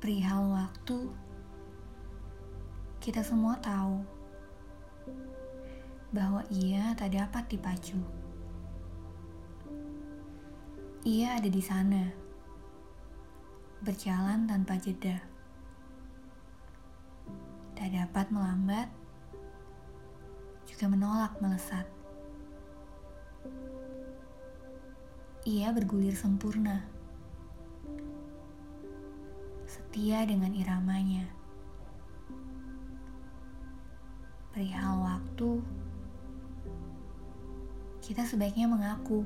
Perihal waktu, kita semua tahu bahwa ia tak dapat dipacu. Ia ada di sana, berjalan tanpa jeda. Tak dapat melambat, juga menolak melesat. Ia bergulir sempurna, setia dengan iramanya. Perihal waktu, kita sebaiknya mengaku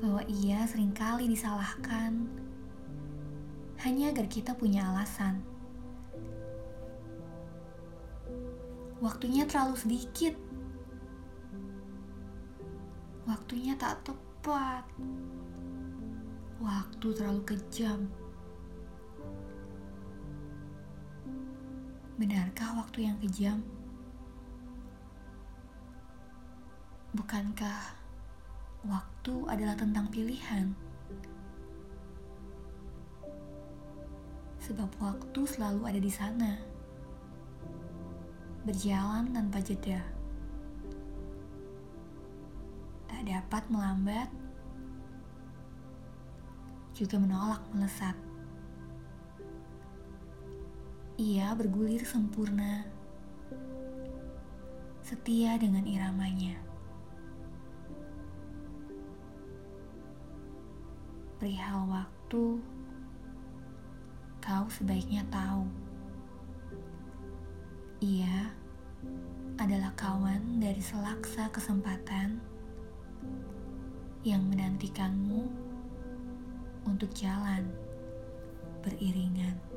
bahwa ia sering kali disalahkan hanya agar kita punya alasan. Waktunya terlalu sedikit. Waktunya tak tepat. Waktu terlalu kejam. Benarkah waktu yang kejam? Bukankah waktu adalah tentang pilihan? Sebab waktu selalu ada di sana, berjalan tanpa jeda, tak dapat melambat, juga menolak melesat. Ia bergulir sempurna, setia dengan iramanya. Perihal waktu, kau sebaiknya tahu. Ia adalah kawan dari selaksa kesempatan yang menantikanmu untuk jalan beriringan.